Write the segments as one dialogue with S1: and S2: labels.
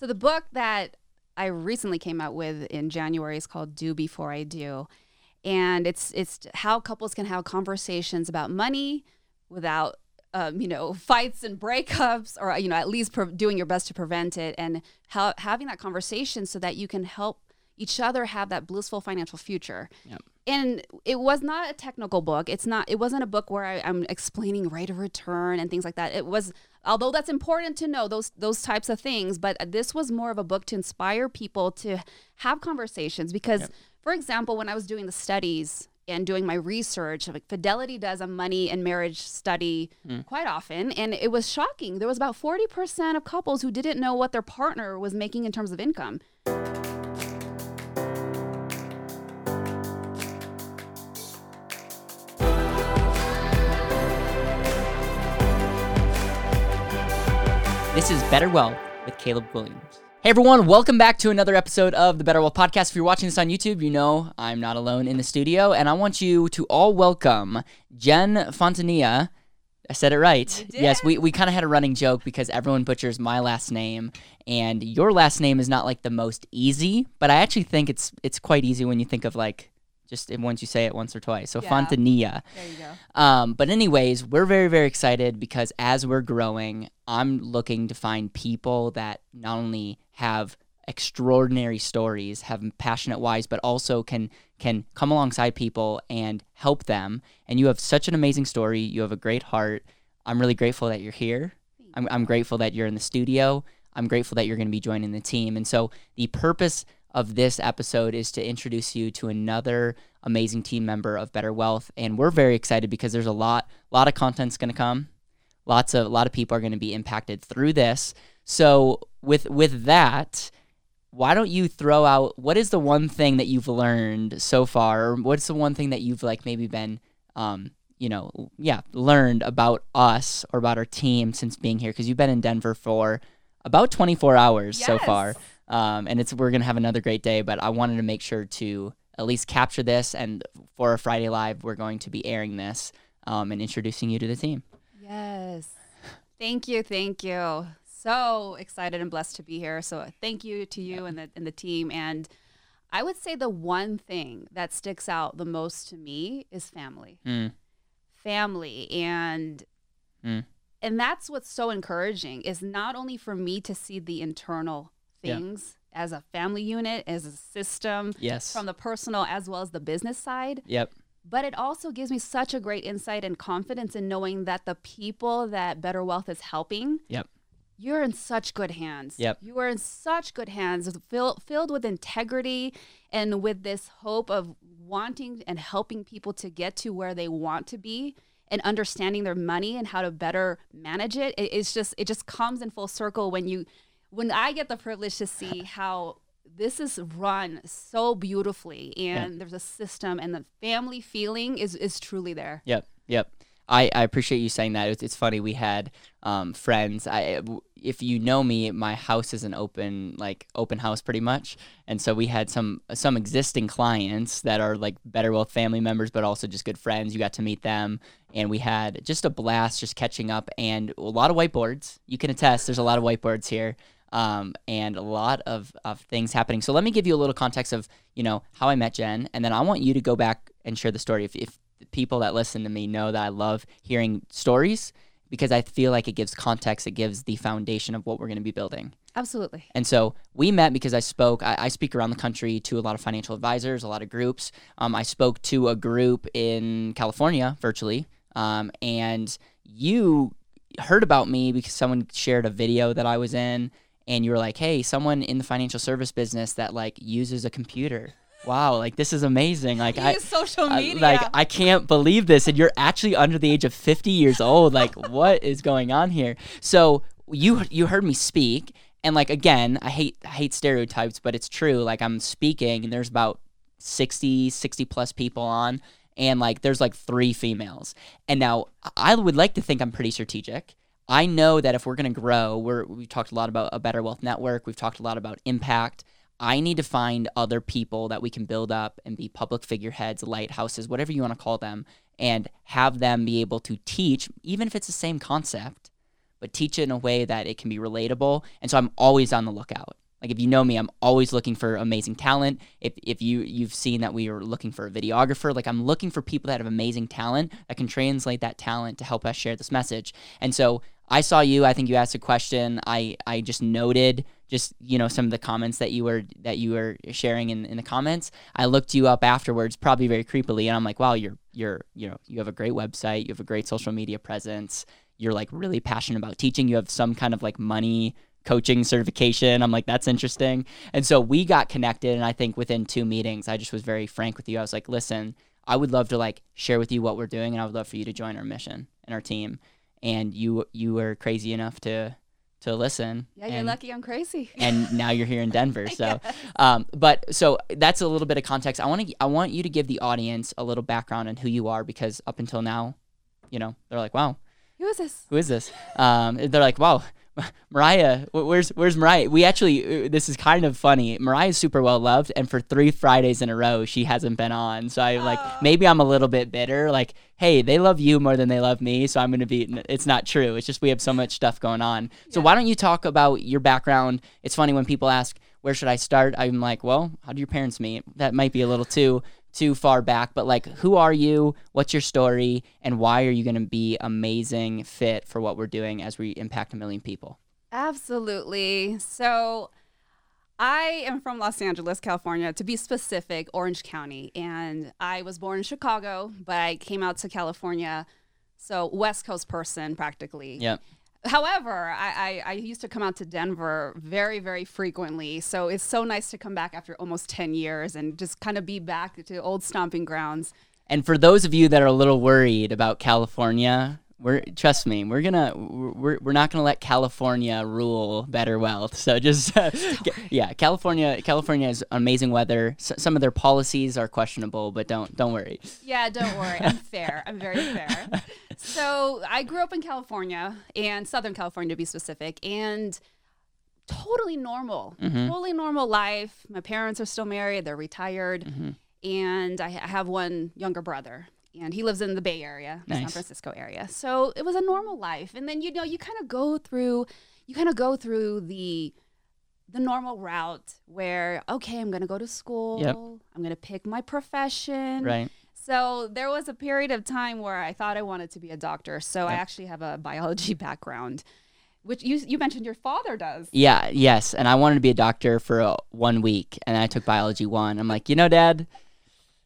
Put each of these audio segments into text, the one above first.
S1: So the book that I recently came out with in January is called Do Before I Do. And it's it's how couples can have conversations about money without um, you know fights and breakups or you know at least pre- doing your best to prevent it and how, having that conversation so that you can help each other have that blissful financial future.
S2: Yep.
S1: And it was not a technical book. It's not. It wasn't a book where I, I'm explaining rate of return and things like that. It was, although that's important to know those those types of things. But this was more of a book to inspire people to have conversations. Because,
S2: Yep.
S1: for example, when I was doing the studies and doing my research, like Fidelity does a money and marriage study hmm. quite often, and it was shocking. There was about forty percent of couples who didn't know what their partner was making in terms of income.
S2: This is Better Wealth with Caleb Guilliams. Hey everyone, welcome back to another episode of the Better Wealth Podcast. If you're watching this on YouTube, you know I'm not alone in the studio, and I want you to all welcome Jen Fontanilla. I said it right. Yes, we, we kind of had a running joke because everyone butchers my last name, and your last name is not like the most easy, but I actually think it's it's quite easy when you think of like just once you say it once or twice. So
S1: Yeah.
S2: Fontanilla.
S1: There you go.
S2: Um, but anyways, we're very very excited because as we're growing, I'm looking to find people that not only have extraordinary stories, have passionate whys, but also can can come alongside people and help them. And you have such an amazing story. You have a great heart. I'm really grateful that you're here. I'm, I'm grateful that you're in the studio. I'm grateful that you're going to be joining the team. And so the purpose of this episode is to introduce you to another amazing team member of Better Wealth. And we're very excited because there's a lot, a lot of content's going to come. Lots of, a lot of people are going to be impacted through this. So with with that, why don't you throw out what is the one thing that you've learned so far, or what's the one thing that you've like maybe been, um, you know, yeah, learned about us or about our team since being here? Because you've been in Denver for about 24 hours so far,
S1: Yes.
S2: Um, and it's we're gonna have another great day. But I wanted to make sure to at least capture this, and for a Friday live, we're going to be airing this um, and introducing you to the team.
S1: Yes. Thank you. Thank you. So excited and blessed to be here. So thank you to you and the and the team. And I would say the one thing that sticks out the most to me is family.
S2: Mm.
S1: Family and
S2: Mm.
S1: and that's what's so encouraging is not only for me to see the internal
S2: Yeah.
S1: things as a family unit, as a system,
S2: Yes.
S1: from the personal as well as the business side,
S2: yep.
S1: but it also gives me such a great insight and confidence in knowing that the people that Better Wealth is helping,
S2: Yep.
S1: you're in such good hands.
S2: Yep.
S1: You are in such good hands, filled, filled with integrity and with this hope of wanting and helping people to get to where they want to be and understanding their money and how to better manage it. it it's just it just comes in full circle when you when I get the privilege to see how this is run so beautifully and there's a system and the family feeling is is truly there.
S2: Yep, yep. I, I appreciate you saying that. It's, it's funny. We had um, friends. I if you know me, my house is an open like open house pretty much, and so we had some some existing clients that are like Better Wealth family members, but also just good friends. You got to meet them, and we had just a blast, just catching up, and a lot of whiteboards. You can attest. There's a lot of whiteboards here. Um, and a lot of, of things happening. So let me give you a little context of, you know, how I met Jen, and then I want you to go back and share the story. If, if people that listen to me know that I love hearing stories because I feel like it gives context, it gives the foundation of what we're going to be building.
S1: Absolutely.
S2: And so we met because I spoke. I, I speak around the country to a lot of financial advisors, a lot of groups. Um, I spoke to a group in California virtually, um, and you heard about me because someone shared a video that I was in, and you were like, "Hey, someone in the financial service business that like uses a computer." Wow, like this is amazing. Like I,
S1: social
S2: I-
S1: media.
S2: like I can't believe this, and you're actually under the age of 50 years old. Like, what is going on here? So you you heard me speak, and like again, I hate I hate stereotypes, but it's true. Like I'm speaking, and there's about 60 60 plus people on, and like there's like three females. And now I would like to think I'm pretty strategic. I know that if we're gonna grow, we're we talked a lot about a better wealth network. We've talked a lot about impact. I need to find other people that we can build up and be public figureheads, lighthouses, whatever you want to call them, and have them be able to teach, even if it's the same concept, but teach it in a way that it can be relatable. And so I'm always on the lookout. Like if you know me, I'm always looking for amazing talent. If if you you've seen that we are looking for a videographer, like I'm looking for people that have amazing talent that can translate that talent to help us share this message. And so I saw you. I think you asked a question. I I just noted just you know some of the comments that you were that you were sharing in, in the comments. I looked you up afterwards, probably very creepily, and I'm like, wow, you're you're you know you have a great website, you have a great social media presence. You're like really passionate about teaching. You have some kind of like money coaching certification. I'm like, that's interesting. And so we got connected, and I think within two meetings, I just was very frank with you. I was like, listen, I would love to like share with you what we're doing, and I would love for you to join our mission and our team and you you were crazy enough to to listen.
S1: Yeah, you're
S2: and,
S1: lucky I'm crazy.
S2: and now you're here in Denver. So, um, but so that's a little bit of context. I want to I want you to give the audience a little background on who you are because up until now, you know, they're like, wow,
S1: who is this?
S2: Who is this? Um, they're like, wow, Mariah, where's where's Mariah? We actually, uh, this is kind of funny. Mariah's super well loved, and for three Fridays in a row, she hasn't been on. So I like oh. maybe I'm a little bit bitter. Like, hey, they love you more than they love me, so I'm gonna be. It's not true. It's just we have so much stuff going on. So why don't you talk about your background? It's funny when people ask where should I start. I'm like, well, how do your parents meet? That might be a little too too far back, but like, who are you? What's your story? And why are you going to be amazing fit for what we're doing as we impact a million people?
S1: Absolutely. So, I am from Los Angeles, California, to be specific, Orange County. And I was born in Chicago, but I came out to California. So, West Coast person practically.
S2: Yep.
S1: However, I, I, I, used to come out to Denver very, very frequently. So it's so nice to come back after almost 10 years and just kind of be back to old stomping grounds.
S2: And for those of you that are a little worried about California, we're trust me, we're gonna we're, we're not gonna let California rule better wealth. So just uh, yeah, California California has amazing weather. S- some of their policies are questionable, but don't don't worry.
S1: Yeah, don't worry. I'm fair. I'm very fair. So I grew up in California and Southern California to be specific, and totally normal, mm-hmm. totally normal life. My parents are still married. They're retired, mm-hmm. and I, I have one younger brother and he lives in the Bay Area, the nice. San Francisco area. So it was a normal life. And then you know, you kind of go through you kind of go through the the normal route where okay, I'm going to go to school. Yep. I'm going to pick my profession.
S2: Right.
S1: So there was a period of time where I thought I wanted to be a doctor. So yep. I actually have a biology background. Which you, you mentioned your father does.
S2: Yeah, yes. And I wanted to be a doctor for uh, one week. And I took biology one. I'm like, you know, Dad,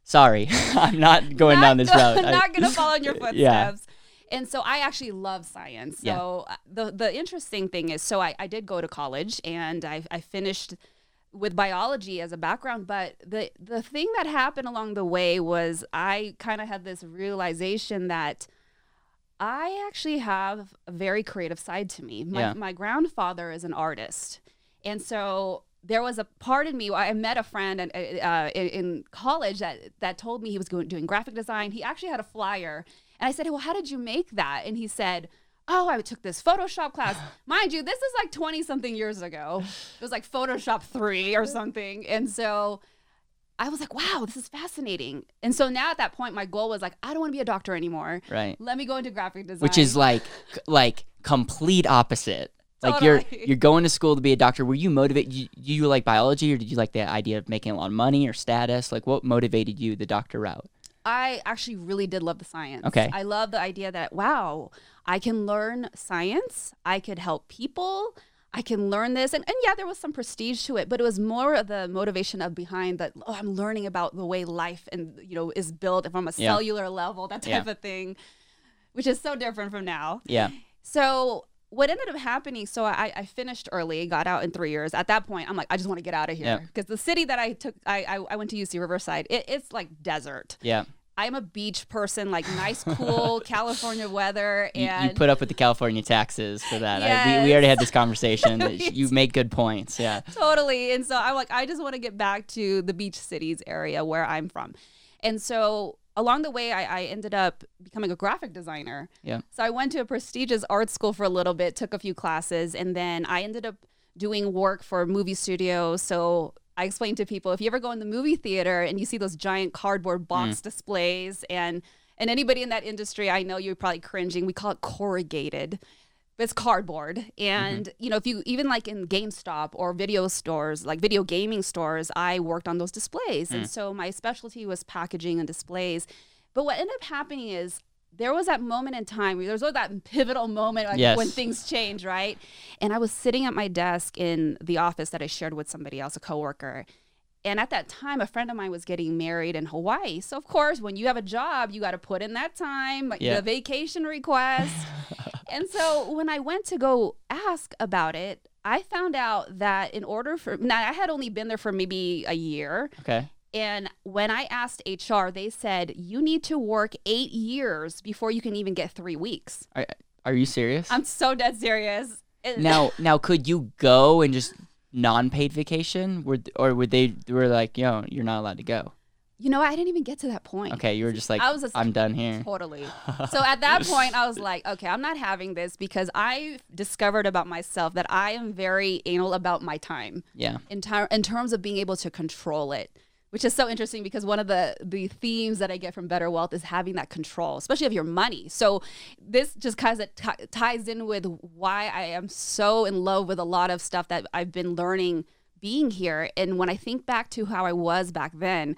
S2: sorry, I'm not going not down this road.
S1: I'm not going to follow in your footsteps. Yeah. And so I actually love science. So yeah. Uh, the the interesting thing is, so I, I did go to college and I, I finished with biology as a background, but the the thing that happened along the way was I kind of had this realization that I actually have a very creative side to me. My, yeah. my grandfather is an artist. And so there was a part in me. Where I met a friend and uh, uh in, college that that told me he was going, doing graphic design. He actually had a flyer, and I said, "Well, how did you make that?" And he said, "Oh, I took this Photoshop class. Mind you, this is like twenty something years ago. It was like Photoshop three or something." And so. I was like, wow, this is fascinating. And so now at that point, my goal was like, I don't want to be a doctor anymore.
S2: Right.
S1: Let me go into graphic design.
S2: Which is like, like complete opposite like you're you're going to school to be a doctor. Were you motivated? You, you like biology, or did you like the idea of making a lot of money or status? Like what motivated you the doctor route?
S1: I actually really did love the science.
S2: Okay.
S1: I love the idea that wow, I can learn science. I could help people. I can learn this. And, and yeah, there was some prestige to it, but it was more of the motivation of behind that, oh, I'm learning about the way life and you know is built from a yeah. cellular level, that type yeah. of thing. Which is so different from now.
S2: Yeah.
S1: So what ended up happening so I, I finished early got out in three years. At that point i'm like i just want to get out of here. Because the city that i took I, I, I went to uc riverside it, it's like desert.
S2: Yeah.
S1: I'm a beach person like nice cool california weather and
S2: you, you, put up with the california taxes for that. Yes. I, we, we already had this conversation you make good points yeah.
S1: Totally and so i'm like i just want to get back to the beach cities area where i'm from. And so along the way, I, I, ended up becoming a graphic designer.
S2: Yeah.
S1: So I went to a prestigious art school for a little bit, took a few classes, and then I ended up doing work for movie studios. So I explained to people if you ever go in the movie theater and you see those giant cardboard box mm. displays, and and anybody in that industry, I know you're probably cringing. We call it corrugated. It's cardboard mm-hmm. and you know if you even like in gamestop or video stores like video gaming stores i worked on those displays and mm. so my specialty was packaging and displays but what ended up happening is there was that moment in time there was always that pivotal moment like
S2: Yes.
S1: when things change right and i was sitting at my desk in the office that i shared with somebody else a coworker and at that time, a friend of mine was getting married in Hawaii. So, of course, when you have a job, you got to put in that time, like
S2: Yeah.
S1: the vacation request. and so, when I went to go ask about it, I found out that in order for now, I had only been there for maybe a year.
S2: Okay.
S1: And when I asked HR, they said, you need to work eight years before you can even get three weeks.
S2: Are, are you serious?
S1: I'm so dead serious.
S2: Now, now, could you go and just non-paid vacation, Were, or would they were like, yo, you're not allowed to go?
S1: You know, what? I didn't even get to that point.
S2: Okay, you were just like,
S1: I was just-
S2: I'm done here.
S1: Totally. So at that point, I was like, okay, I'm not having this because I discovered about myself that I am very anal about my time
S2: Yeah.
S1: in, ter- in terms of being able to control it, which is so interesting because one of the, the themes that I get from Better Wealth is having that control, especially of your money. So this just kind of t- ties in with why I am so in love with a lot of stuff that I've been learning being here. And when I think back to how I was back then,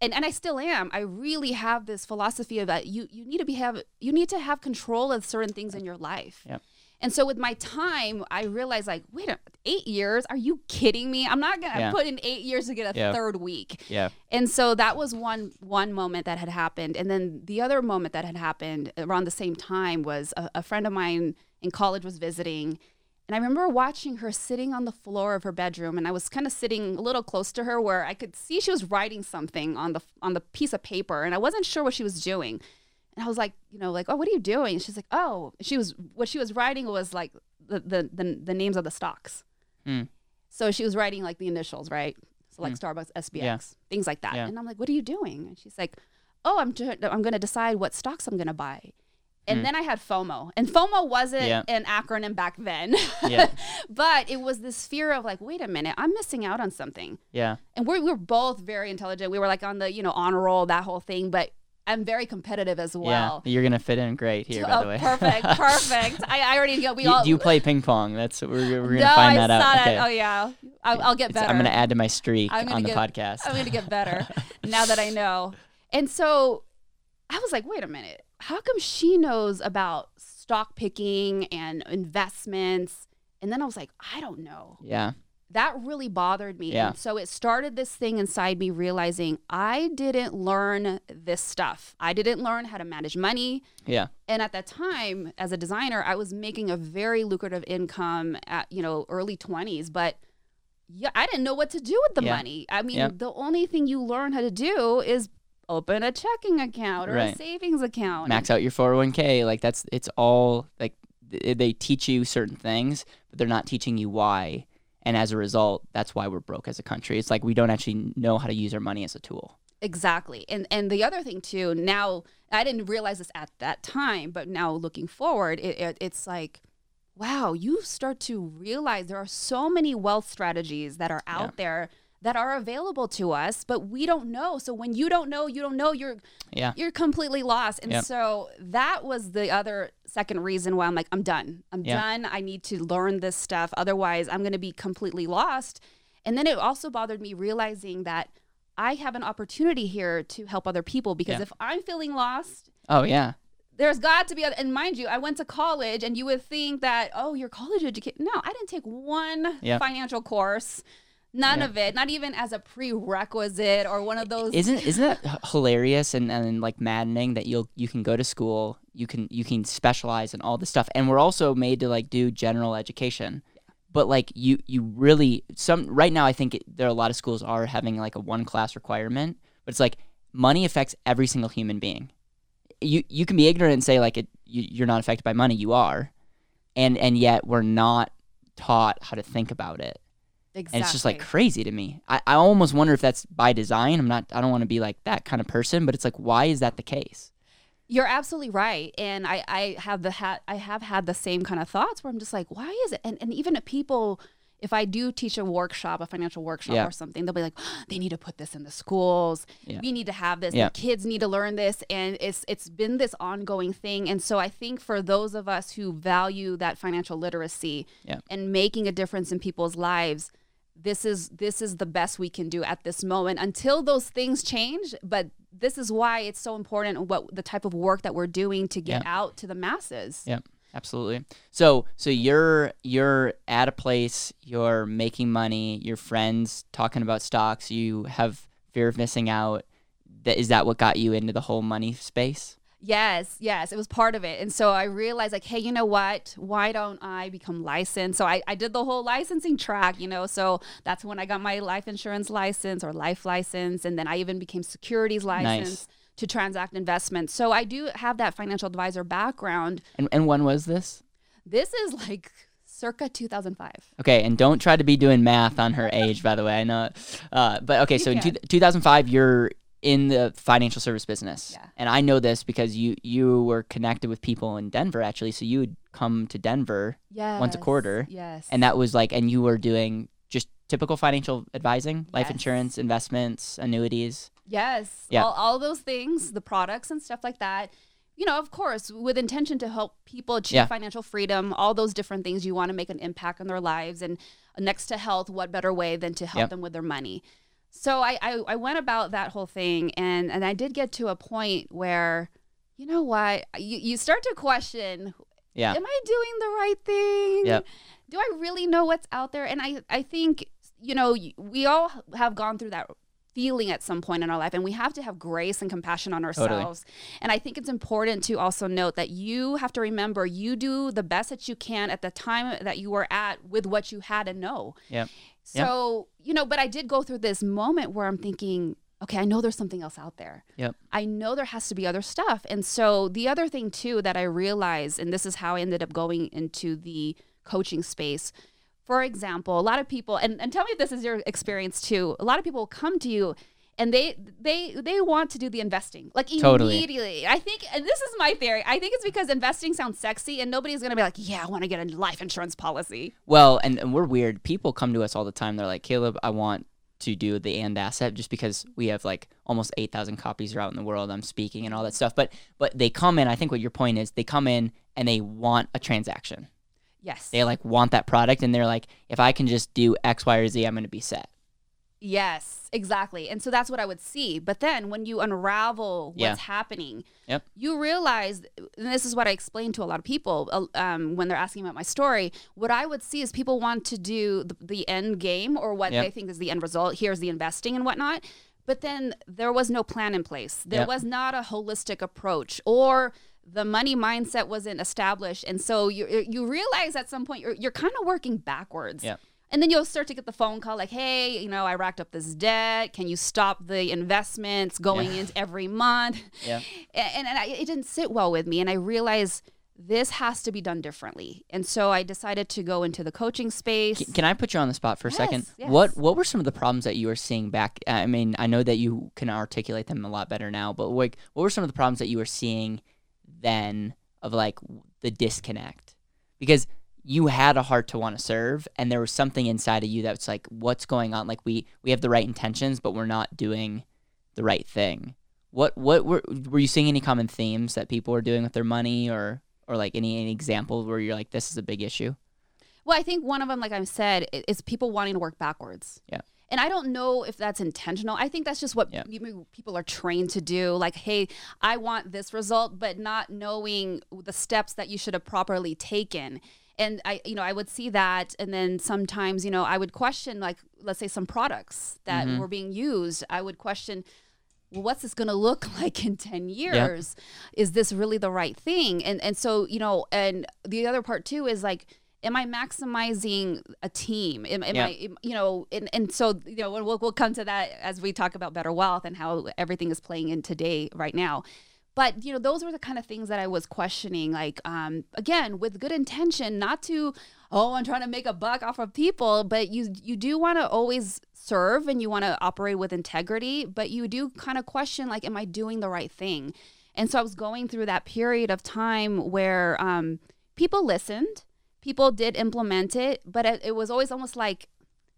S1: and, and I still am. I really have this philosophy of that you you need to be have you need to have control of certain things in your life.
S2: Yep.
S1: And so with my time, I realized like, wait, a, eight years? Are you kidding me? I'm not gonna
S2: Yeah.
S1: put in eight years to get a
S2: Yeah.
S1: third week.
S2: Yeah.
S1: And so that was one one moment that had happened, and then the other moment that had happened around the same time was a, a friend of mine in college was visiting, and I remember watching her sitting on the floor of her bedroom, and I was kind of sitting a little close to her where I could see she was writing something on the on the piece of paper, and I wasn't sure what she was doing. And I was like, you know, like, oh, what are you doing? And she's like, oh, she was what she was writing was like the the the, the names of the stocks.
S2: Hmm.
S1: So she was writing like the initials, right? So like Starbucks, SBX, things like that.
S2: Yeah.
S1: And I'm like, what are you doing? And she's like, oh, I'm I'm going to decide what stocks I'm going to buy. And hmm. then I had FOMO, and FOMO wasn't.
S2: Yeah.
S1: an acronym back then,
S2: Yeah.
S1: but it was this fear of like, wait a minute, I'm missing out on something.
S2: Yeah.
S1: And we're, we were both very intelligent. We were like on the you know honor roll, that whole thing. But I'm very competitive as well.
S2: Yeah. You're gonna fit in great here, by
S1: oh,
S2: the way.
S1: perfect, perfect. I, I already know we
S2: you,
S1: all.
S2: do you play ping pong? That's we're, we're gonna
S1: no,
S2: find
S1: I
S2: that out.
S1: that.
S2: Okay.
S1: Oh yeah, I'll, I'll get
S2: It's-
S1: better.
S2: I'm gonna add to my streak on the podcast.
S1: I'm gonna get better now that I know. And so I was like, wait a minute, how come she knows about stock picking and investments? And then I was like, I don't know.
S2: yeah.
S1: That really bothered me.
S2: Yeah.
S1: And so it started this thing inside me realizing I didn't learn this stuff. I didn't learn how to manage money.
S2: Yeah.
S1: And at that time, as a designer, I was making a very lucrative income at, you know, early 20s, but yeah, I didn't know what to do with the
S2: Yeah.
S1: money. I mean,
S2: Yeah.
S1: the only thing you learn how to do is open a checking account or a savings account.
S2: Max out your 401k. Like that's it's all like they teach you certain things, but they're not teaching you why. And as a result, that's why we're broke as a country. It's like we don't actually know how to use our money as a tool.
S1: Exactly. And and the other thing too, now I didn't realize this at that time, but now looking forward, it, it, it's like, wow, you start to realize there are so many wealth strategies that are out
S2: Yeah.
S1: there that are available to us, but we don't know. So when you don't know, you don't know, you're
S2: Yeah.
S1: you're completely lost. And
S2: Yep.
S1: so that was the other second reason why I'm like, I'm done. I'm
S2: Yeah.
S1: done. I need to learn this stuff. Otherwise, I'm going to be completely lost. And then it also bothered me realizing that I have an opportunity here to help other people because
S2: Yeah.
S1: if I'm feeling lost,
S2: Oh yeah.
S1: there's got to be other, and mind you, I went to college and you would think that, oh, you're college educated. No, I didn't take one
S2: Yeah.
S1: financial course. None
S2: Yeah.
S1: of it, not even as a prerequisite or one of those.
S2: Isn't isn't that hilarious and, and like maddening that you'll you can go to school, you can you can specialize in all this stuff, and we're also made to like do general education. But like you you really some right now I think it, there are a lot of schools are having like a one class requirement, but it's like money affects every single human being. You you can be ignorant and say like it you, you're not affected by money, you are, and and yet we're not taught how to think about it
S1: exactly.
S2: and it's just like crazy to me. I, I almost wonder if that's by design. I'm not. I don't want to be like that kind of person, but it's like, why is that the case?
S1: You're absolutely right, and I I have the ha- I have had the same kind of thoughts where I'm just like, why is it? And and even if people if I do teach a workshop, a financial workshop
S2: Yeah.
S1: or something, they'll be like, they need to put this in the schools.
S2: Yeah.
S1: We need to have this.
S2: Yeah.
S1: The kids need to learn this. And it's it's been this ongoing thing. And so I think for those of us who value that financial literacy and making a difference in people's lives, this is this is the best we can do at this moment until those things change. But this is why it's so important what the type of work that we're doing to get out to the masses.
S2: Yep, absolutely. So so you're you're at a place, you're making money, your friends talking about stocks, you have fear of missing out. That is that what got you into the whole money space?
S1: Yes, yes, it was part of it. And so I realized, like, hey, you know what? Why don't I become licensed? So I, I did the whole licensing track, you know. So that's when I got my life insurance license or life license. And then I even became securities license to transact investments. So I do have that financial advisor background.
S2: And and when was this?
S1: This is like circa 2005.
S2: Okay, and don't try to be doing math on her age, by the way. I know, uh, but okay. So in two, 2005, you're in the financial service business,
S1: Yeah.
S2: and I know this because you you were connected with people in Denver actually. So you would come to Denver,
S1: Yes.
S2: Once a quarter,
S1: Yes.
S2: and that was like, and you were doing just typical financial advising, life insurance, investments, annuities.
S1: Yes.
S2: Yeah.
S1: All, all those things, the products and stuff like that. You know, of course, with intention to help people achieve
S2: Yeah.
S1: financial freedom, all those different things you want to make an impact on their lives. And next to health, what better way than to help
S2: Yep.
S1: them with their money? So I, I, I went about that whole thing and, and I did get to a point where, you know what, you, you start to question
S2: Yeah,
S1: am I doing the right thing?
S2: Yep.
S1: Do I really know what's out there? And I, I think, you know, we all have gone through that feeling at some point in our life, and we have to have grace and compassion on
S2: Totally.
S1: ourselves. And I think it's important to also note that you have to remember you do the best that you can at the time that you were at with what you had and know.
S2: Yep.
S1: So, you know, but I did go through this moment where I'm thinking, okay, I know there's something else out there.
S2: Yep.
S1: I know there has to be other stuff. And so the other thing too that I realized, and this is how I ended up going into the coaching space. For example, a lot of people, and, and tell me if this is your experience too. A lot of people will come to you and they they they want to do the investing like
S2: Totally.
S1: immediately. I think, and this is my theory. I think it's because investing sounds sexy, and nobody's gonna be like, "Yeah, I want to get a life insurance policy."
S2: Well, and, and we're weird. People come to us all the time. They're like, Caleb, I want to do the and asset just because we have like almost 8,000 copies are out in the world. I'm speaking and all that stuff. But but they come in, I think what your point is, they come in and they want a transaction.
S1: Yes.
S2: They like want that product and they're like, if I can just do X, Y, or Z, I'm going to be set.
S1: Yes, exactly. And so that's what I would see. But then when you unravel what's
S2: Yeah.
S1: happening,
S2: Yep.
S1: you realize, and this is what I explain to a lot of people uh, um, when they're asking about my story. What I would see is people want to do the, the end game or what
S2: Yep.
S1: they think is the end result. Here's the investing and whatnot. But then there was no plan in place. There
S2: Yep.
S1: was not a holistic approach or the money mindset wasn't established. And so you, you realize at some point you're, you're kind of working backwards.
S2: Yep.
S1: And then you'll start to get the phone call like, hey, you know, I racked up this debt. Can you stop the investments going
S2: Yeah.
S1: in every month?
S2: Yeah.
S1: And, and I, it didn't sit well with me. And I realized this has to be done differently. And so I decided to go into the coaching space.
S2: Can, can I put you on the spot for a second?
S1: Yes, yes.
S2: What What were some of the problems that you were seeing back? Uh, I mean, I know that you can articulate them a lot better now, but like, what were some of the problems that you were seeing then of like the disconnect? Because you had a heart to want to serve, and there was something inside of you that's like, what's going on? Like we we have the right intentions, but we're not doing the right thing. What what were were you seeing any common themes that people were doing with their money, or or like any, any examples where you're like, this is a big issue?
S1: Well, I think one of them, like I said, is people wanting to work backwards.
S2: Yeah.
S1: And I don't know if that's intentional. I think that's just what
S2: Yeah.
S1: pe- people are trained to do. Like, hey, I want this result, but not knowing the steps that you should have properly taken. And I, you know, I would see that, and then sometimes, you know, I would question, like, let's say some products that
S2: Mhm.
S1: were being used. I would question, well, what's this going to look like in 10 years? Is this really the right thing? And and so, you know, and the other part too is like, am I maximizing a team? Am, am
S2: Yeah.
S1: I, am- you know, and, and so, you know, we'll, we'll come to that as we talk about better wealth and how everything is playing in today right now. But, you know, those were the kind of things that I was questioning. Like, um, again, with good intention, not to, oh, I'm trying to make a buck off of people, but you, you do want to always serve and you want to operate with integrity, but you do kind of question, like, am I doing the right thing? And so I was going through that period of time where um, people listened, people did implement it, but it, it was always almost like,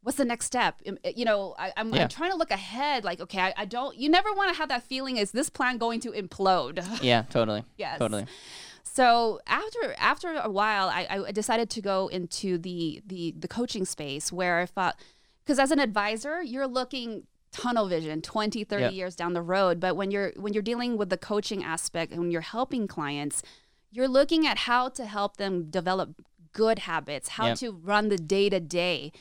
S1: what's the next step? Eh, you know, I, I'm,
S2: Yeah.
S1: I'm trying to look ahead. Like, okay, I, I don't. You never want to have that feeling. Is this plan going to implode?
S2: Yeah, totally.
S1: Yes.
S2: Totally.
S1: So after after a while, I, I decided to go into the the the coaching space where I thought, because as an advisor, you're looking tunnel vision 20 30
S2: Yep.
S1: years down the road but when you're when you're dealing with the coaching aspect and when you're helping clients you're looking at how to help them develop good habits how
S2: Yep.
S1: to run the day to day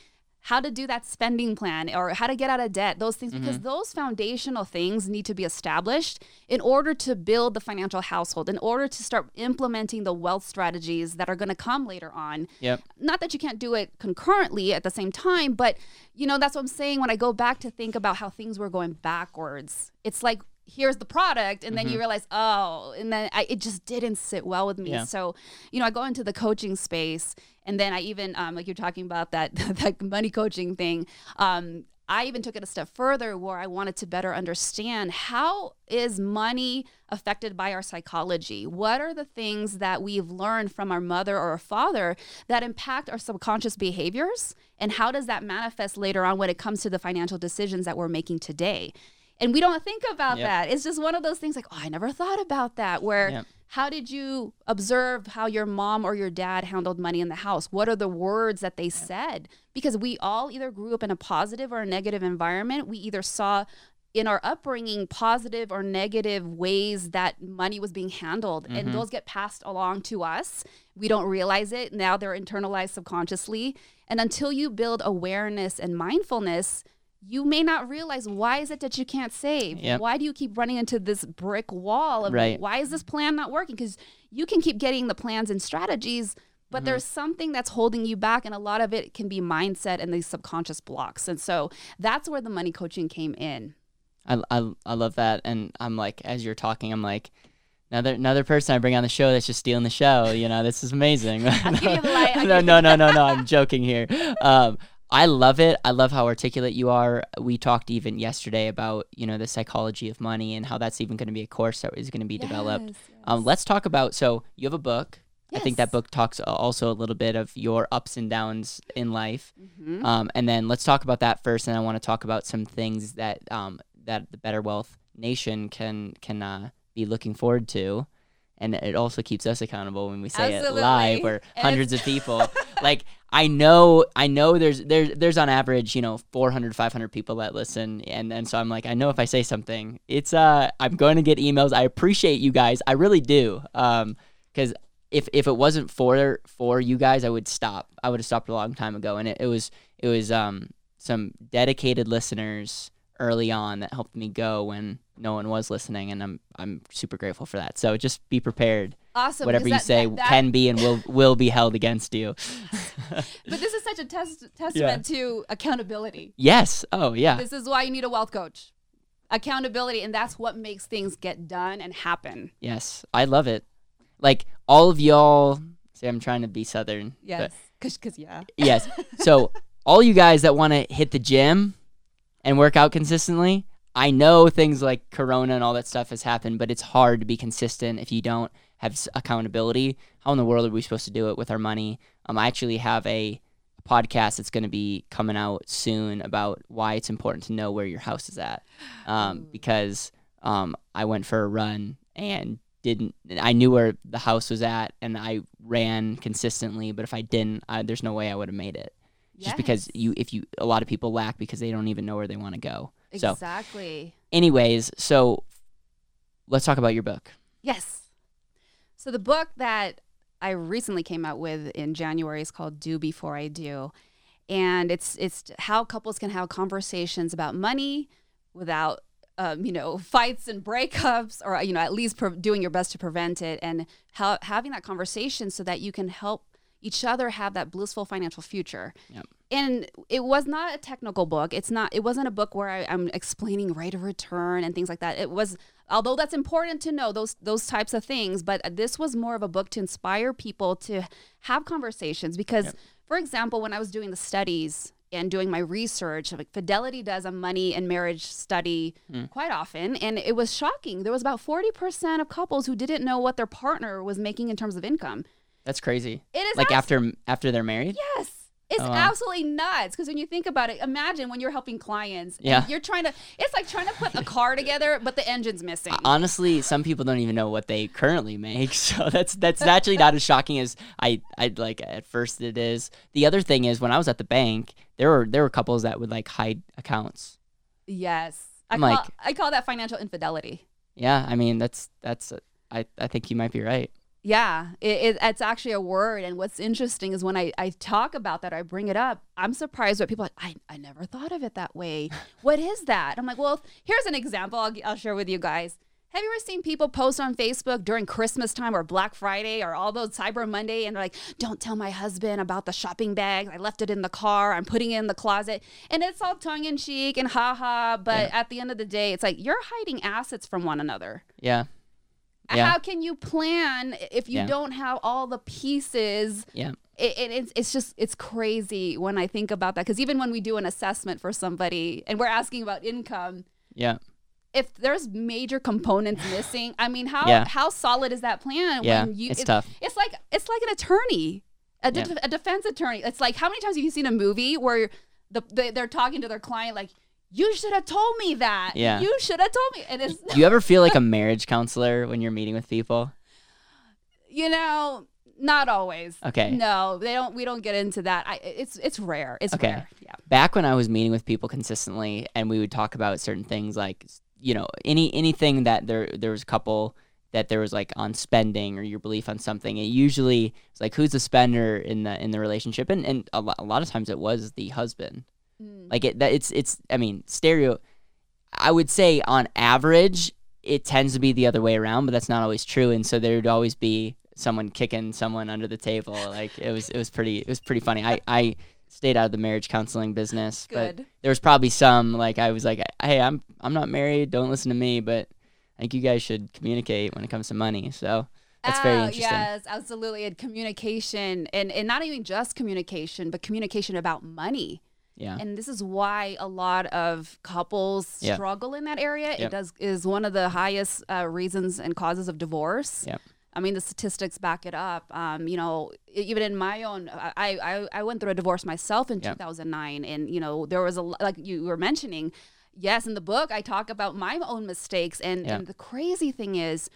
S1: how to do that spending plan or how to get out of debt those things
S2: Mm-hmm.
S1: because those foundational things need to be established in order to build the financial household in order to start implementing the wealth strategies that are going to come later on
S2: Yep.
S1: not that you can't do it concurrently at the same time, but you know, that's what I'm saying when I go back to think about how things were going backwards. It's like here's the product and then you realize oh and then I, it just didn't sit well with me.
S2: Yeah.
S1: so you know i go into the coaching space and then i even um, like you're talking about that that money coaching thing um, i even took it a step further where i wanted to better understand how is money affected by our psychology? What are the things that we've learned from our mother or our father that impact our subconscious behaviors? And how does that manifest later on when it comes to the financial decisions that we're making today and we don't think about
S2: Yep.
S1: that. It's just one of those things like, oh, I never thought about that. Where
S2: Yep.
S1: how did you observe how your mom or your dad handled money in the house? What are the words that they said? Because we all either grew up in a positive or a negative environment. We either saw in our upbringing positive or negative ways that money was being handled and mm-hmm. those get passed along to us we don't realize it now they're internalized subconsciously and until you build awareness and mindfulness you may not realize why is it that you can't save
S2: Yep.
S1: why do you keep running into this brick wall of
S2: Right.
S1: why is this plan not working because you can keep getting the plans and strategies but there's something that's holding you back and a lot of it can be mindset and these subconscious blocks and so that's where the money coaching came in
S2: I, I, I love that. And I'm like, as you're talking, I'm like, another another person I bring on the show that's just stealing the show. You know, this is amazing.
S1: I'll give you the light, I'll
S2: no, no, no, no, no. I'm joking here. Um, I love it. I love how articulate you are. We talked even yesterday about you know the psychology of money and how that's even going to be a course that is going to be developed.
S1: Yes,
S2: Um, let's talk about. So you have a book. I think that book talks also a little bit of your ups and downs in life.
S1: Mhm.
S2: Um, and then let's talk about that first, and I want to talk about some things that um, that the Better Wealth Nation can can uh, be looking forward to, and it also keeps us accountable when we say it live
S1: Absolutely.
S2: or hundreds of people. like I know, I know there's there's there's on average you know 400 500 people that listen, and and so I'm like I know if I say something, it's uh I'm going to get emails. I appreciate you guys, I really do, um, because if if it wasn't for for you guys, I would stop. I would have stopped a long time ago. And it, it was it was um some dedicated listeners early on that helped me go when no one was listening, and I'm I'm super grateful for that. So just be prepared.
S1: Awesome
S2: Whatever you
S1: that-
S2: say
S1: that- that-
S2: can be and will will be held against you.
S1: but this is such a test, testament to accountability
S2: yes. Oh yeah.
S1: this is why you need a wealth coach accountability and that's what makes things get done and happen
S2: Yes. I love it. Like all of y'all. See, I'm trying to be southern.
S1: yes because yeah
S2: yes. So all you guys that want to hit the gym and work out consistently, I know things like Corona and all that stuff has happened, but it's hard to be consistent if you don't have accountability. How in the world are we supposed to do it with our money? Um, I actually have a podcast that's going to be coming out soon about why it's important to know where your house is at, um, because um, I went for a run and didn't I knew where the house was at and I ran consistently but if I didn't I, there's no way I would have made it. Just because you if you a lot of people lack because they don't even know where they want to go. So
S1: exactly.
S2: anyways so let's talk about your book.
S1: Yes. So the book that I recently came out with in January is called Do Before I Do. And it's it's how couples can have conversations about money without um, you know fights and breakups or you know at least pre- doing your best to prevent it and having that conversation so that you can help each other have that blissful financial future.
S2: Yep.
S1: and it was not a technical book. It's not it wasn't a book where I, i'm explaining rate of return and things like that. It was although that's important to know those those types of things but this was more of a book to inspire people to have conversations because
S2: Yep.
S1: for example when i was doing the studies and doing my research like fidelity does a money and marriage study hmm. quite often and it was shocking. There was about 40% of couples who didn't know what their partner was making in terms of income
S2: That's crazy.
S1: It is
S2: Like
S1: abs-
S2: after after they're married.
S1: Yes. It's
S2: Oh, wow.
S1: absolutely nuts because when you think about it, imagine when you're helping clients.
S2: Yeah.
S1: You're trying to, it's like trying to put a car together, but the engine's missing.
S2: Honestly, some people don't even know what they currently make, so that's that's actually not as shocking as I I like at first it is. The other thing is when I was at the bank, there were there were couples that would like hide accounts.
S1: yes. I
S2: I'm
S1: call,
S2: like-
S1: I call that financial infidelity.
S2: Yeah, I mean that's that's I I think you might be right.
S1: Yeah, it, it, it's actually a word. And what's interesting is when I, I talk about that, I bring it up. I'm surprised what people are like, I, I never thought of it that way. what is that? I'm like, well, here's an example I'll, I'll share with you guys. Have you ever seen people post on Facebook during Christmas time or Black Friday or all those Cyber Monday and they're like, don't tell my husband about the shopping bag. I left it in the car. I'm putting it in the closet. And it's all tongue in cheek and ha ha. But at the end of the day, it's like you're hiding assets from one another.
S2: Yeah. Yeah.
S1: How can you plan if you
S2: Yeah.
S1: don't have all the pieces?
S2: Yeah.
S1: It, it, it's, it's just it's crazy when I think about that because even when we do an assessment for somebody and we're asking about income,
S2: Yeah.
S1: if there's major components missing, I mean, how
S2: Yeah.
S1: how solid is that plan?
S2: Yeah,
S1: when you,
S2: it's
S1: it-
S2: tough.
S1: It's like it's like an attorney, a, de- a defense attorney. It's like how many times have you seen a movie where the, they, they're talking to their client like, "You should have told me that.
S2: Yeah.
S1: you should have told me." And it's
S2: Do you ever feel like a marriage counselor when you're meeting with people?
S1: you know not always
S2: Okay.
S1: no they don't we don't get into that I, it's it's rare it's
S2: Okay.
S1: rare yeah
S2: back when I was meeting with people consistently and we would talk about certain things like you know any anything that there there was a couple that there was like on spending or your belief on something it usually it's like who's the spender in the in the relationship and and a lot, a lot of times it was the husband
S1: Mm.
S2: like it that it's it's I mean stereo I would say on average it tends to be the other way around but that's not always true and so there would always be someone kicking someone under the table like it was it was pretty it was pretty funny I I stayed out of the marriage counseling business but there was probably some like I was like, hey, I'm I'm not married. Don't listen to me. But I think you guys should communicate when it comes to money. So that's very
S1: Oh,
S2: interesting.
S1: yes absolutely and communication and and not even just communication but communication about money
S2: Yeah,
S1: and this is why a lot of couples
S2: Yeah.
S1: struggle in that area
S2: Yep.
S1: it does is one of the highest uh, reasons and causes of divorce
S2: Yep.
S1: I mean, the statistics back it up. Um, you know, even in my own, I, I, I went through a divorce myself in
S2: Yep.
S1: 2009, and you know, there was a like you were mentioning. Yes, in the book, I talk about my own mistakes, and,
S2: Yeah.
S1: and the crazy thing is,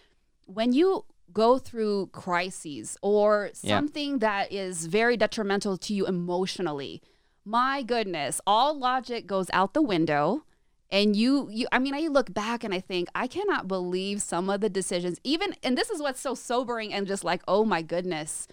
S1: when you go through crises or
S2: Yeah.
S1: something that is very detrimental to you emotionally, my goodness, all logic goes out the window and you you i mean i look back and i think i cannot believe some of the decisions even and this is what's so sobering and just like oh my goodness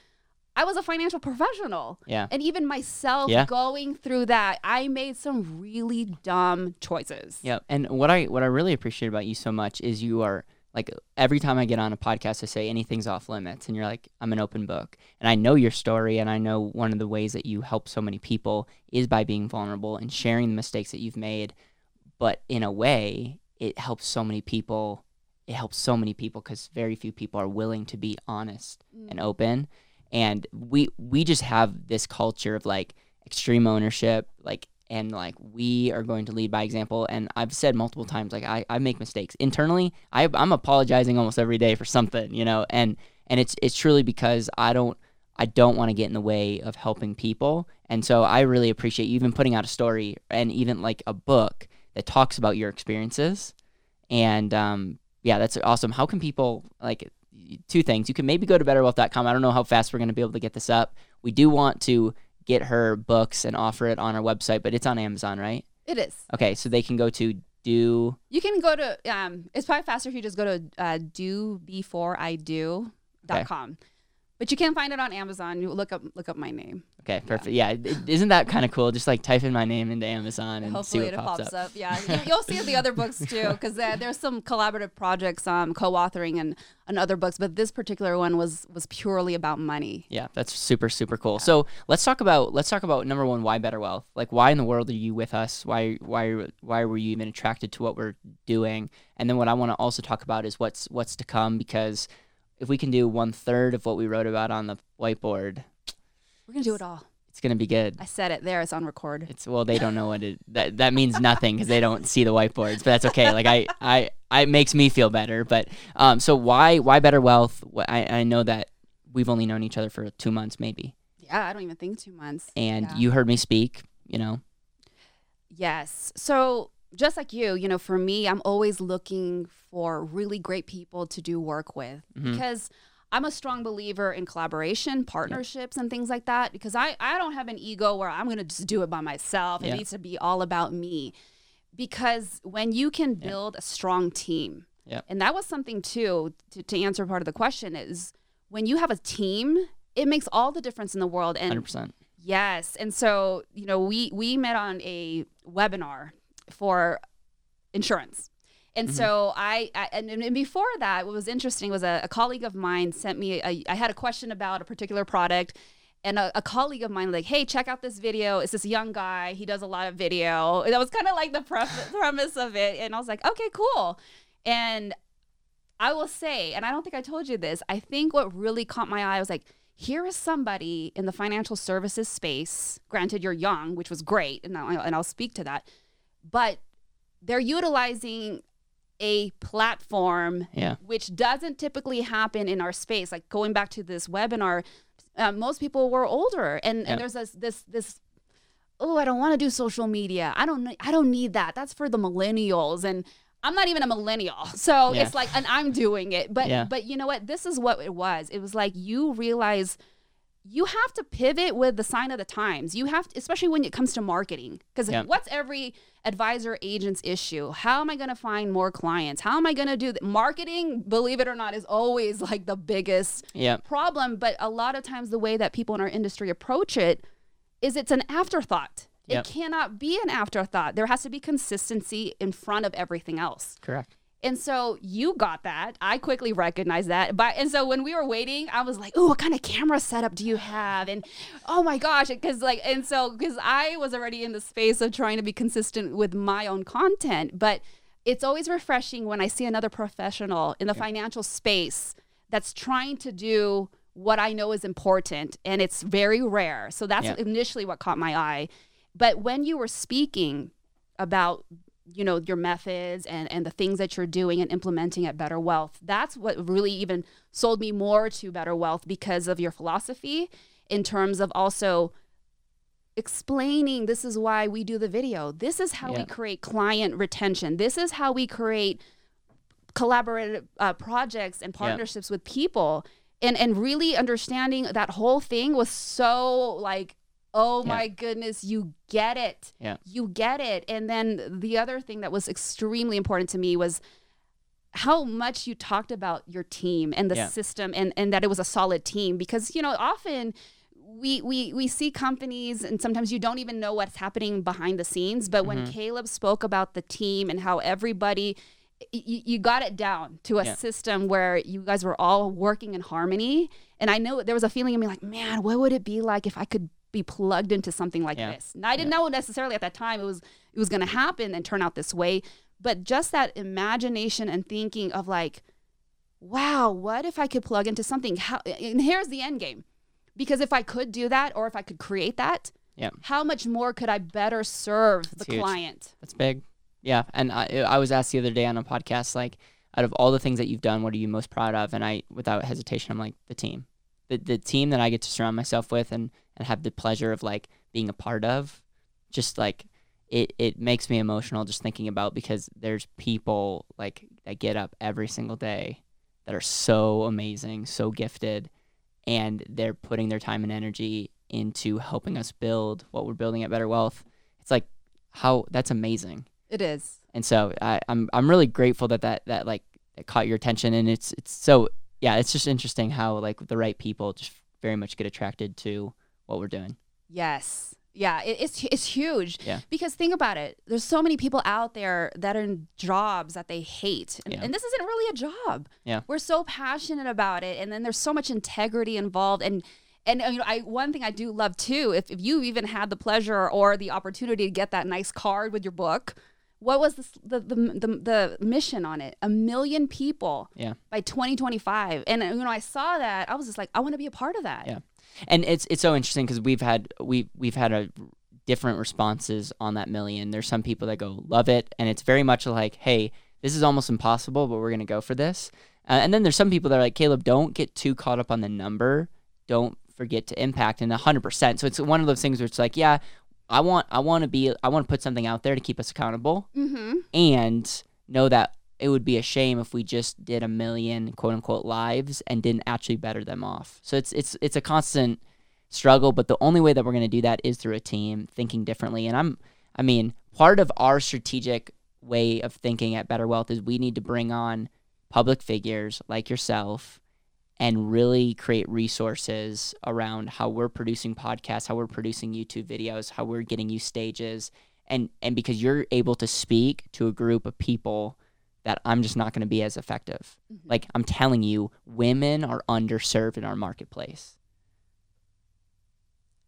S1: i was a financial professional
S2: Yeah.
S1: and even myself
S2: Yeah.
S1: going through that i made some really dumb choices
S2: yeah. And what I what I really appreciate about you so much is you are like every time I get on a podcast, I say anything's off limits, and you're like, I'm an open book, and I know your story, and I know one of the ways that you help so many people is by being vulnerable and sharing the mistakes that you've made. But in a way, it helps so many people. It helps so many people because very few people are willing to be honest and mm. open and we we just have this culture of like extreme ownership like and like we are going to lead by example and i've said multiple times like i, I make mistakes internally I, i'm apologizing almost every day for something you know and and it's it's truly because i don't i don't want to get in the way of helping people and so i really appreciate you even putting out a story and even like a book that talks about your experiences and um yeah that's awesome how can people like two things. You can maybe go to betterwealth.com. I don't know how fast we're going to be able to get this up. We do want to get her books and offer it on our website, but it's on Amazon, right?
S1: it is
S2: Okay, so they can go to do
S1: you can go to um it's probably faster if you just go to uh do before i do dot
S2: Okay.
S1: but you can find it on amazon you look up look up my name
S2: Okay, perfect. Yeah, is isn't that kind of cool? Just like type in my name into Amazon and see
S1: Hopefully
S2: what
S1: it
S2: pops,
S1: pops
S2: up.
S1: up. Yeah, you, you'll see the other books too, because uh, there's some collaborative projects, um, co-authoring and, and other books. But this particular one was was purely about money.
S2: Yeah, that's super super cool. So let's talk about let's talk about number one, why better wealth? Like, why in the world are you with us? Why why why were you even attracted to what we're doing? And then what I want to also talk about is what's what's to come because if we can do one third of what we wrote about on the whiteboard,
S1: We're gonna do it all.
S2: it's gonna be good.
S1: I said it there. It's on record.
S2: It's well, they don't know what it that that means nothing because they don't see the whiteboards, but that's okay. Like I I, I it makes me feel better. But um, so why why better wealth? I I know that we've only known each other for two months, maybe.
S1: Yeah, I don't even think two months.
S2: And
S1: Yeah.
S2: you heard me speak, you know.
S1: Yes. So just like you, you know, for me, I'm always looking for really great people to do work with
S2: Mhm.
S1: because I'm a strong believer in collaboration, partnerships, and things like that. Because I, I don't have an ego where I'm going to just do it by myself. It
S2: Yeah.
S1: needs to be all about me. Because when you can
S2: Yeah.
S1: build a strong team,
S2: Yep.
S1: and that was something too to, to answer part of the question is when you have a team, it makes all the difference in the world. And
S2: 100%.
S1: Yes. And so, you know, we we met on a webinar for insurance. And
S2: Mm-hmm.
S1: so I, I and, and before that, what was interesting was a, a colleague of mine sent me a, I had a question about a particular product and a, a colleague of mine like, hey, check out this video. It's this young guy. He does a lot of video. And that was kind of like the pre- premise of it. And I was like, okay, cool. And I will say, and I don't think I told you this, I think what really caught my eye was like, here is somebody in the financial services space. Granted, you're young, which was great, and I'll, and I'll speak to that. But they're utilizing a platform
S2: Yeah.
S1: which doesn't typically happen in our space. Like going back to this webinar, uh, most people were older, and,
S2: Yeah.
S1: and there's this this this. Oh, I don't want to do social media. I don't. I don't need that. That's for the millennials, and I'm not even a millennial. So
S2: Yeah.
S1: it's like, and I'm doing it. But but you know what? This is what it was. It was like you realize you have to pivot with the sign of the times. You have to, especially when it comes to marketing, because
S2: Yeah.
S1: what's every advisor agent's issue? How am I going to find more clients? How am I going to do th- marketing? Believe it or not, is always like the biggest
S2: Yeah.
S1: problem. But a lot of times, the way that people in our industry approach it is it's an afterthought.
S2: Yep.
S1: It cannot be an afterthought. There has to be consistency in front of everything else.
S2: Correct.
S1: And so you got that. I quickly recognized that. But and so when we were waiting, I was like, "Oh, what kind of camera setup do you have?" And oh my gosh, because like and so because I was already in the space of trying to be consistent with my own content, but it's always refreshing when I see another professional in the financial space that's trying to do what I know is important, and it's very rare. So that's
S2: Yeah.
S1: initially what caught my eye. But when you were speaking about you know your methods and and the things that you're doing and implementing at better wealth. That's what really even sold me more to better wealth because of your philosophy in terms of also explaining this is why we do the video. This is how we create client retention. This is how we create collaborative uh, projects and partnerships with people. And and really understanding that whole thing was so like oh
S2: Yeah.
S1: my goodness you get it
S2: Yeah.
S1: you get it and then the other thing that was extremely important to me was how much you talked about your team and the
S2: Yeah.
S1: system and and that it was a solid team because you know often we we we see companies and sometimes you don't even know what's happening behind the scenes but when
S2: Mm-hmm.
S1: Caleb spoke about the team and how everybody y- y- you got it down to a
S2: Yeah.
S1: system where you guys were all working in harmony and I know there was a feeling in me like man what would it be like if I could be plugged into something like
S2: Yeah.
S1: this and I didn't know necessarily at that time it was it was going to happen and turn out this way but just that imagination and thinking of like wow what if I could plug into something how and here's the end game because if I could do that or if I could create that
S2: Yeah.
S1: how much more could I better serve
S2: That's
S1: the
S2: huge.
S1: client
S2: That's big. Yeah, and I, I was asked the other day on a podcast, like, out of all the things that you've done, what are you most proud of? And I, without hesitation, I'm like the team, the the team that I get to surround myself with and and have the pleasure of like being a part of. Just like it, it makes me emotional just thinking about because there's people like that get up every single day that are so amazing, so gifted, and they're putting their time and energy into helping us build what we're building at Better Wealth. It's like how that's amazing
S1: it is
S2: and so I, I'm I'm really grateful that that that like that caught your attention, and it's it's so yeah, it's just interesting how like the right people just very much get attracted to what we're doing.
S1: Yes. Yeah, it, it's it's huge.
S2: Yeah.
S1: Because think about it. There's so many people out there that are in jobs that they hate, and,
S2: Yeah.
S1: and this isn't really a job.
S2: Yeah.
S1: We're so passionate about it, and then there's so much integrity involved, and and you know, I one thing I do love too. If if you even had the pleasure or the opportunity to get that nice card with your book, what was the the the, the, the mission on it? A million people
S2: Yeah.
S1: by 2025, and you know, I saw that. I was just like, I want to be a part of that.
S2: Yeah. And it's it's so interesting because we've had we we've had a different responses on that million. There's some people that go love it, and it's very much like, hey, this is almost impossible, but we're gonna go for this. Uh, and then there's some people that are like, Caleb, don't get too caught up on the number. Don't forget to impact and 100%. So it's one of those things where it's like, yeah, I want I want to be I want to put something out there to keep us accountable
S1: Mm-hmm.
S2: and know that it would be a shame if we just did a million quote unquote lives and didn't actually better them off. So it's it's it's a constant struggle, but the only way that we're going to do that is through a team thinking differently. And I'm I mean, part of our strategic way of thinking at Better Wealth is we need to bring on public figures like yourself and really create resources around how we're producing podcasts, how we're producing YouTube videos, how we're getting you stages and and because you're able to speak to a group of people that I'm just not going to be as effective.
S1: Mhm.
S2: Like I'm telling you, women are underserved in our marketplace.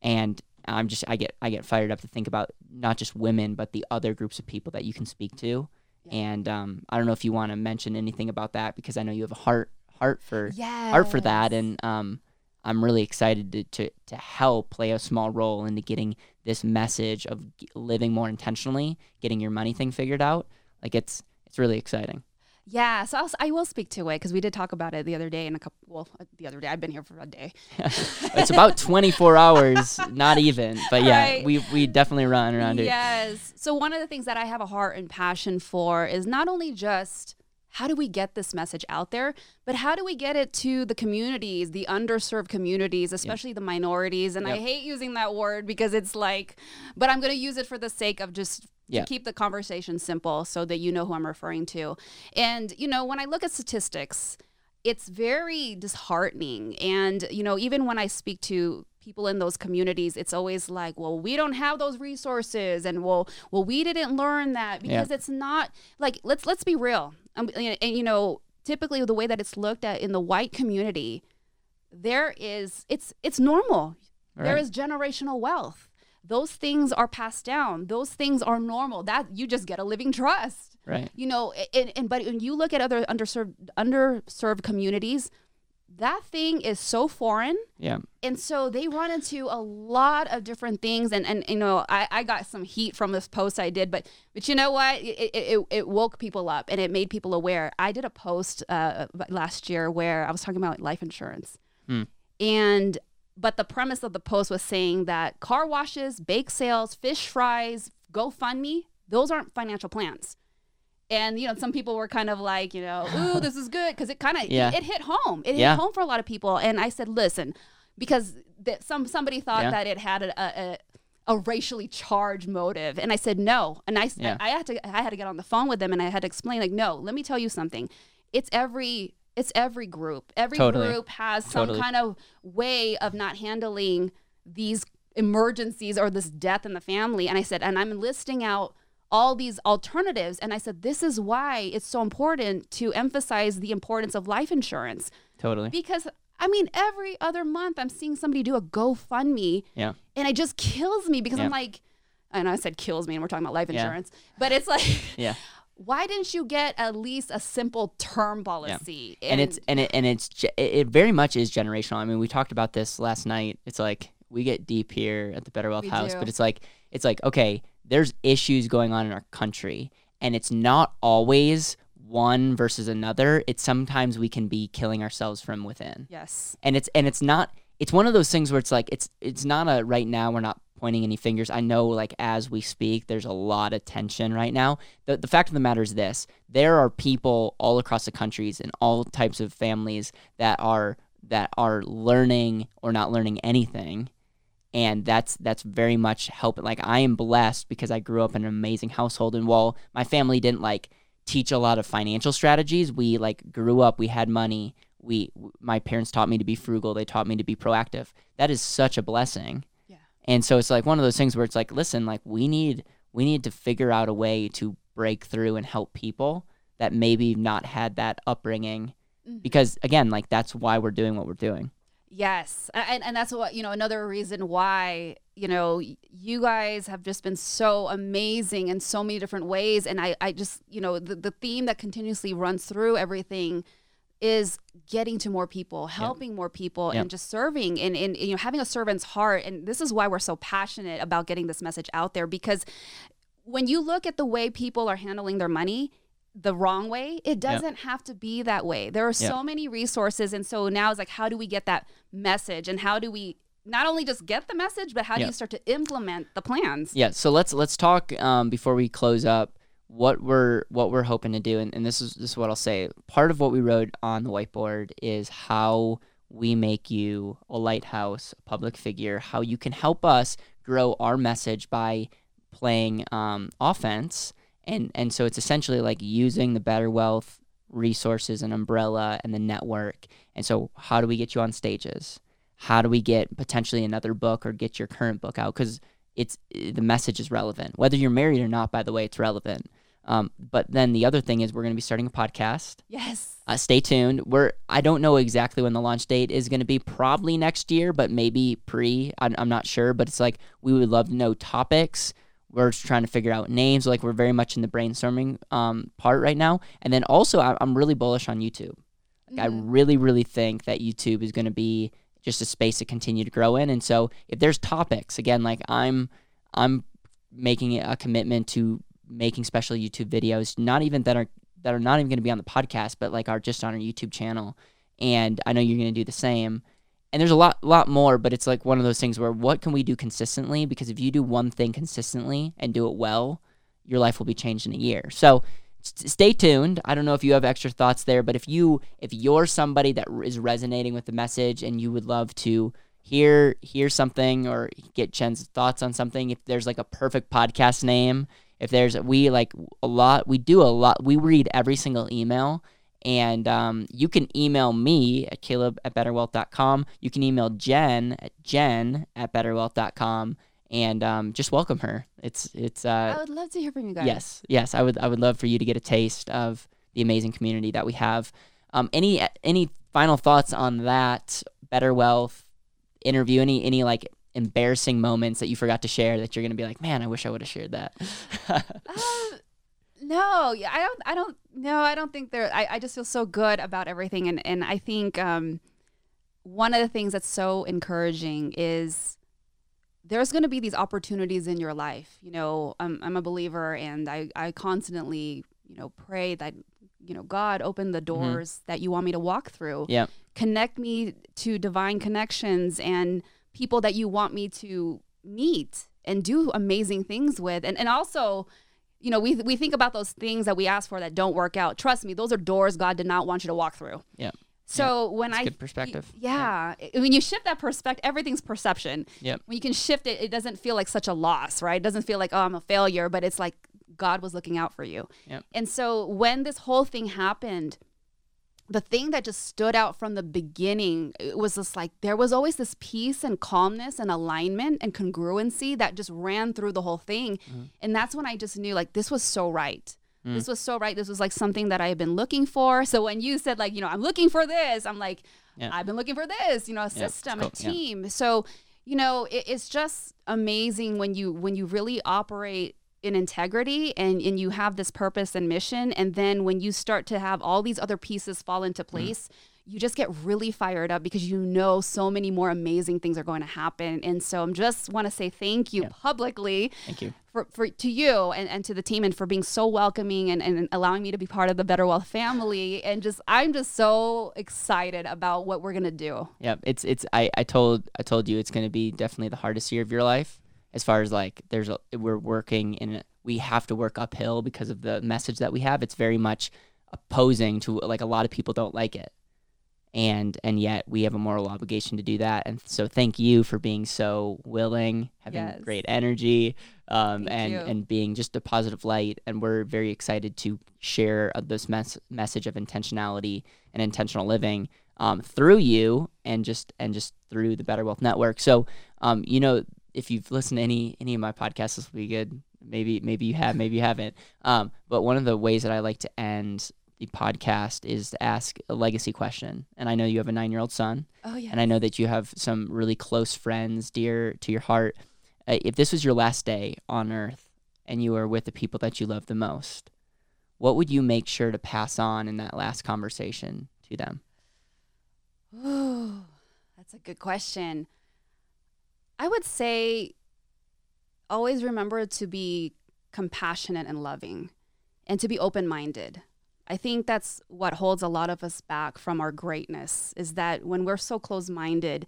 S2: And I'm just I get I get fired up to think about not just women but the other groups of people that you can speak to.
S1: Yeah.
S2: And um, I don't know if you want to mention anything about that because I know you have a heart heart for
S1: Yeah.
S2: heart for that and um, I'm really excited to, to to help play a small role into getting this message of living more intentionally, getting your money thing figured out. Like it's it's really exciting.
S1: Yeah, so I'll, I will speak to it because we did talk about it the other day and a couple. Well, uh, the other day I've been here for a day.
S2: it's about 24 hours, not even, but yeah,
S1: Right.
S2: we we definitely run around it.
S1: Yes. So one of the things that I have a heart and passion for is not only just how do we get this message out there, but how do we get it to the communities, the underserved communities, especially the minorities. And I hate using that word because it's like, but I'm going to use it for the sake of just keep the conversation simple so that you know who I'm referring to. And, you know, when I look at statistics, it's very disheartening. And, you know, even when I speak to people in those communities, it's always like, well, we don't have those resources and well, well, we didn't learn that because it's not like let's let's be real. Um, and, and, you know, typically the way that it's looked at in the white community, there is it's it's normal. There
S2: Right.
S1: is generational wealth. Those things are passed down. Those things are normal. That you just get a living trust
S2: Right.
S1: you know and, and but when you look at other underserved underserved communities that thing is so foreign.
S2: Yeah.
S1: and so they run into a lot of different things. And and you know i, I got some heat from this post i did but but you know what? It, it, it, woke people up and it made people aware. I did a post uh, last year where i was talking about life insurance.
S2: Hmm.
S1: and but the premise of the post was saying that car washes bake sales fish fries gofundme those aren't financial plans and you know some people were kind of like you know ooh this is good because it kind of
S2: Yeah.
S1: it, hit home it
S2: Yeah.
S1: hit home for a lot of people and i said listen because that some somebody thought
S2: Yeah.
S1: that it had a, a, a racially charged motive and i said no and I,
S2: Yeah.
S1: I had to i had to get on the phone with them and i had to explain like no let me tell you something it's every it's every group every
S2: Totally.
S1: group has some
S2: Totally.
S1: kind of way of not handling these emergencies or this death in the family and i said and i'm listing out all these alternatives and i said this is why it's so important to emphasize the importance of life insurance
S2: Totally.
S1: because I mean, every other month I'm seeing somebody do a GoFundMe,
S2: Yeah.
S1: and it just kills me because I'm like, and I said kills me, and we're talking about life
S2: Yeah.
S1: insurance, but it's like,
S2: Yeah.
S1: why didn't you get at least a simple term policy?
S2: and it's and it and it's it it very much is generational. I mean, we talked about this last night. It's like we get deep here at the Better Wealth
S1: We
S2: House,
S1: do.
S2: but it's like it's like okay, there's issues going on in our country, and it's not always one versus another. It's sometimes we can be killing ourselves from within,
S1: yes,
S2: and it's and it's not. It's one of those things where it's like it's it's not a right now. We're not pointing any fingers. I know, like as we speak, there's a lot of tension right now. The the fact of the matter is this: there are people all across the countries and all types of families that are that are learning or not learning anything, and that's that's very much helping. Like I am blessed because I grew up in an amazing household, and while my family didn't like teach a lot of financial strategies, we like grew up. We had money. We my parents taught me to be frugal. They taught me to be proactive. That is such a blessing.
S1: Yeah.
S2: And so it's like one of those things where it's like, listen, like we need we need to figure out a way to break through and help people that maybe not had that upbringing
S1: Mhm.
S2: because again, like that's why we're doing what we're doing.
S1: Yes, and and that's what you know. Another reason why you know you guys have just been so amazing in so many different ways, and I I just you know the the theme that continuously runs through everything is getting to more people, helping more people,
S2: Yep.
S1: and just serving and, and you know having a servant's heart. And this is why we're so passionate about getting this message out there because when you look at the way people are handling their money, the wrong way. It doesn't have to be that way. There are so many resources. And so now it's like, how do we get that message? And how do we not only just get the message, but how do you start to implement the plans?
S2: Yeah. So let's let's talk um, before we close up what we're what we're hoping to do, and, and this is this is what I'll say. Part of what we wrote on the whiteboard is how we make you a lighthouse, a public figure, how you can help us grow our message by playing um, offense, and and so it's essentially like using the Better Wealth resources and umbrella and the network. And so, how do we get you on stages? How do we get potentially another book or get your current book out? Because it's the message is relevant, whether you're married or not. By the way, it's relevant. Um, but then the other thing is we're going to be starting a podcast.
S1: Yes.
S2: Uh, stay tuned. We're I don't know exactly when the launch date is going to be. Probably next year, but maybe pre. I'm, I'm not sure. But it's like we would love to know topics. We're just trying to figure out names. Like we're very much in the brainstorming um, part right now. And then also I, am really bullish on YouTube. Like mm-hmm. I really really think that YouTube is going to be just a space to continue to grow in. And so if there's topics, again, like I'm I'm making a commitment to making special YouTube videos, not even that are that are not even going to be on the podcast, but like are just on our YouTube channel. And I know you're going to do the same. And there's a lot lot more, but it's like one of those things where what can we do consistently? Because if you do one thing consistently and do it well, your life will be changed in a year. So stay tuned. I don't know if you have extra thoughts there, but if you if you're somebody that is resonating with the message and you would love to hear hear something or get Jen's thoughts on something, if there's like a perfect podcast name if there's we like a lot we do a lot we read every single email and um, you can email me at caleb at betterwealth.com you can email jen at jen at betterwealth.com and um, just welcome her. It's it's uh,
S1: i would love to hear from you guys.
S2: Yes yes i would i would love for you to get a taste of the amazing community that we have. Um, any any final thoughts on that better wealth interview? Any any like embarrassing moments that you forgot to share that you're gonna be like, man, I wish I would have shared that? uh,
S1: no, I don't. I don't. No, I don't think there. I, I just feel so good about everything, and and I think um, one of the things that's so encouraging is there's going to be these opportunities in your life. You know, I'm, I'm a believer, and I I constantly you know pray that you know God open the mm-hmm. doors mm-hmm. that you want me to walk through.
S2: Yeah,
S1: connect me to divine connections and people that you want me to meet and do amazing things with. And and also, you know, we we think about those things that we ask for that don't work out. Trust me, those are doors God did not want you to walk through.
S2: Yeah.
S1: So when
S2: That's
S1: I
S2: good perspective.
S1: Yeah, yeah. When you shift that perspective, everything's perception.
S2: Yeah.
S1: When you can shift it, it doesn't feel like such a loss, right? It doesn't feel like, oh, I'm a failure, but it's like God was looking out for you.
S2: Yeah.
S1: And so when this whole thing happened, the thing that just stood out from the beginning it was just like there was always this peace and calmness and alignment and congruency that just ran through the whole thing mm-hmm. and that's when i just knew like this was so right mm. this was so right this was like something that i had been looking for so when you said like you know i'm looking for this i'm like yeah. i've been looking for this you know a system yeah, cool. a team yeah. so you know it, it's just amazing when you when you really operate in integrity and, and you have this purpose and mission and then when you start to have all these other pieces fall into mm. place mm. you just get really fired up because you know so many more amazing things are going to happen and so i'm just want to say thank you yeah. publicly
S2: thank you
S1: for, for to you and, and to the team and for being so welcoming and, and allowing me to be part of the better wealth family and just i'm just so excited about what we're gonna do
S2: yeah it's it's i i told i told you it's gonna be definitely the hardest year of your life as far as like there's a, we're working and we have to work uphill because of the message that we have. It's very much opposing to like a lot of people don't like it. And and yet we have a moral obligation to do that. And so thank you for being so willing having yes. great energy um, and you. and being just a positive light. And we're very excited to share uh, this mes- message of intentionality and intentional living um, through you and just and just through the better wealth network. So um, you know if you've listened to any any of my podcasts, this will be good. Maybe maybe you have, maybe you haven't. Um, but one of the ways that I like to end the podcast is to ask a legacy question. And I know you have a nine year old son.
S1: Oh yeah.
S2: And I know that you have some really close friends dear to your heart. Uh, if this was your last day on Earth and you were with the people that you love the most, what would you make sure to pass on in that last conversation to them?
S1: Ooh, that's a good question. I would say always remember to be compassionate and loving and to be open minded. I think that's what holds a lot of us back from our greatness is that when we're so close minded,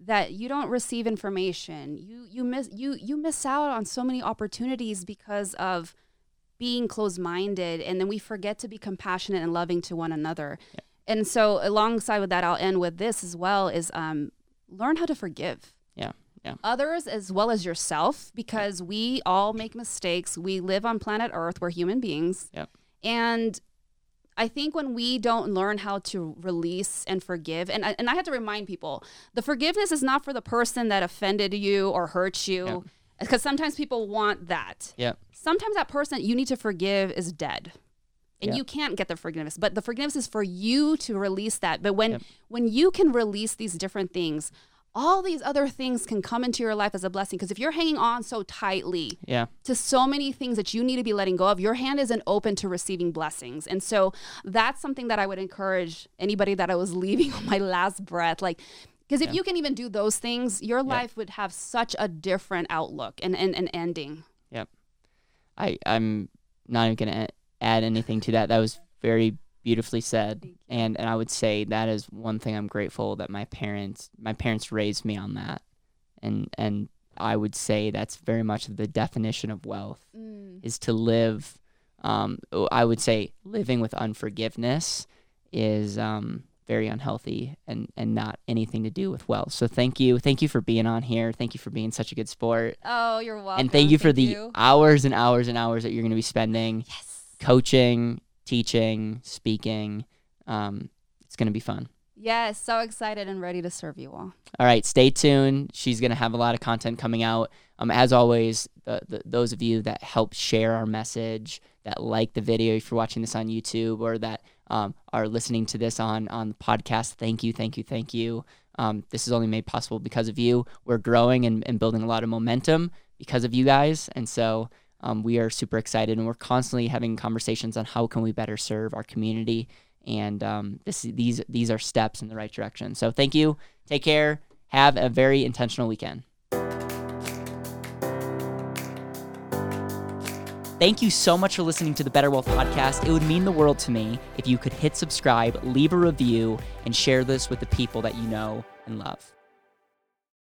S1: that you don't receive information. You you miss you you miss out on so many opportunities because of being close minded and then we forget to be compassionate and loving to one another. Yeah. And so alongside with that I'll end with this as well is um learn how to forgive.
S2: Yeah. Yeah.
S1: Others as well as yourself because yeah. we all make mistakes. We live on planet Earth. We're human beings.
S2: Yeah.
S1: And I think when we don't learn how to release and forgive, and I, and I have to remind people, the forgiveness is not for the person that offended you or hurt you, because yep. sometimes people want that.
S2: Yeah.
S1: Sometimes that person you need to forgive is dead, and yep. you can't get the forgiveness. But the forgiveness is for you to release that. But when yep. when you can release these different things, all these other things can come into your life as a blessing. Because if you're hanging on so tightly
S2: yeah.
S1: to so many things that you need to be letting go of, your hand isn't open to receiving blessings. And so that's something that I would encourage anybody that I was leaving on my last breath. Like, because if yeah. you can even do those things, your yeah. life would have such a different outlook and, and, and ending.
S2: Yep. I, I'm not even going to add anything to that. That was very beautifully said and and I would say that is one thing I'm grateful that my parents my parents raised me on that and and I would say that's very much the definition of wealth mm. is to live um, I would say living with unforgiveness is um, very unhealthy and and not anything to do with wealth. So thank you, thank you for being on here. Thank you for being such a good sport.
S1: Oh, you're welcome.
S2: And thank you for the
S1: you.
S2: hours and hours and hours that you're going to be spending
S1: yes.
S2: coaching, teaching, speaking. Um, it's going to be fun.
S1: Yes, so excited and ready to serve you all.
S2: All right, stay tuned. She's going to have a lot of content coming out. Um, as always, the, the, those of you that help share our message, that like the video if you're watching this on YouTube, or that um, are listening to this on on the podcast, thank you, thank you, thank you. Um, this is only made possible because of you. We're growing and, and building a lot of momentum because of you guys, and so um, we are super excited and we're constantly having conversations on how can we better serve our community. And um, this, these these are steps in the right direction. So thank you. Take care. Have a very intentional weekend. Thank you so much for listening to the Better Wealth Podcast. It would mean the world to me if you could hit subscribe, leave a review, and share this with the people that you know and love.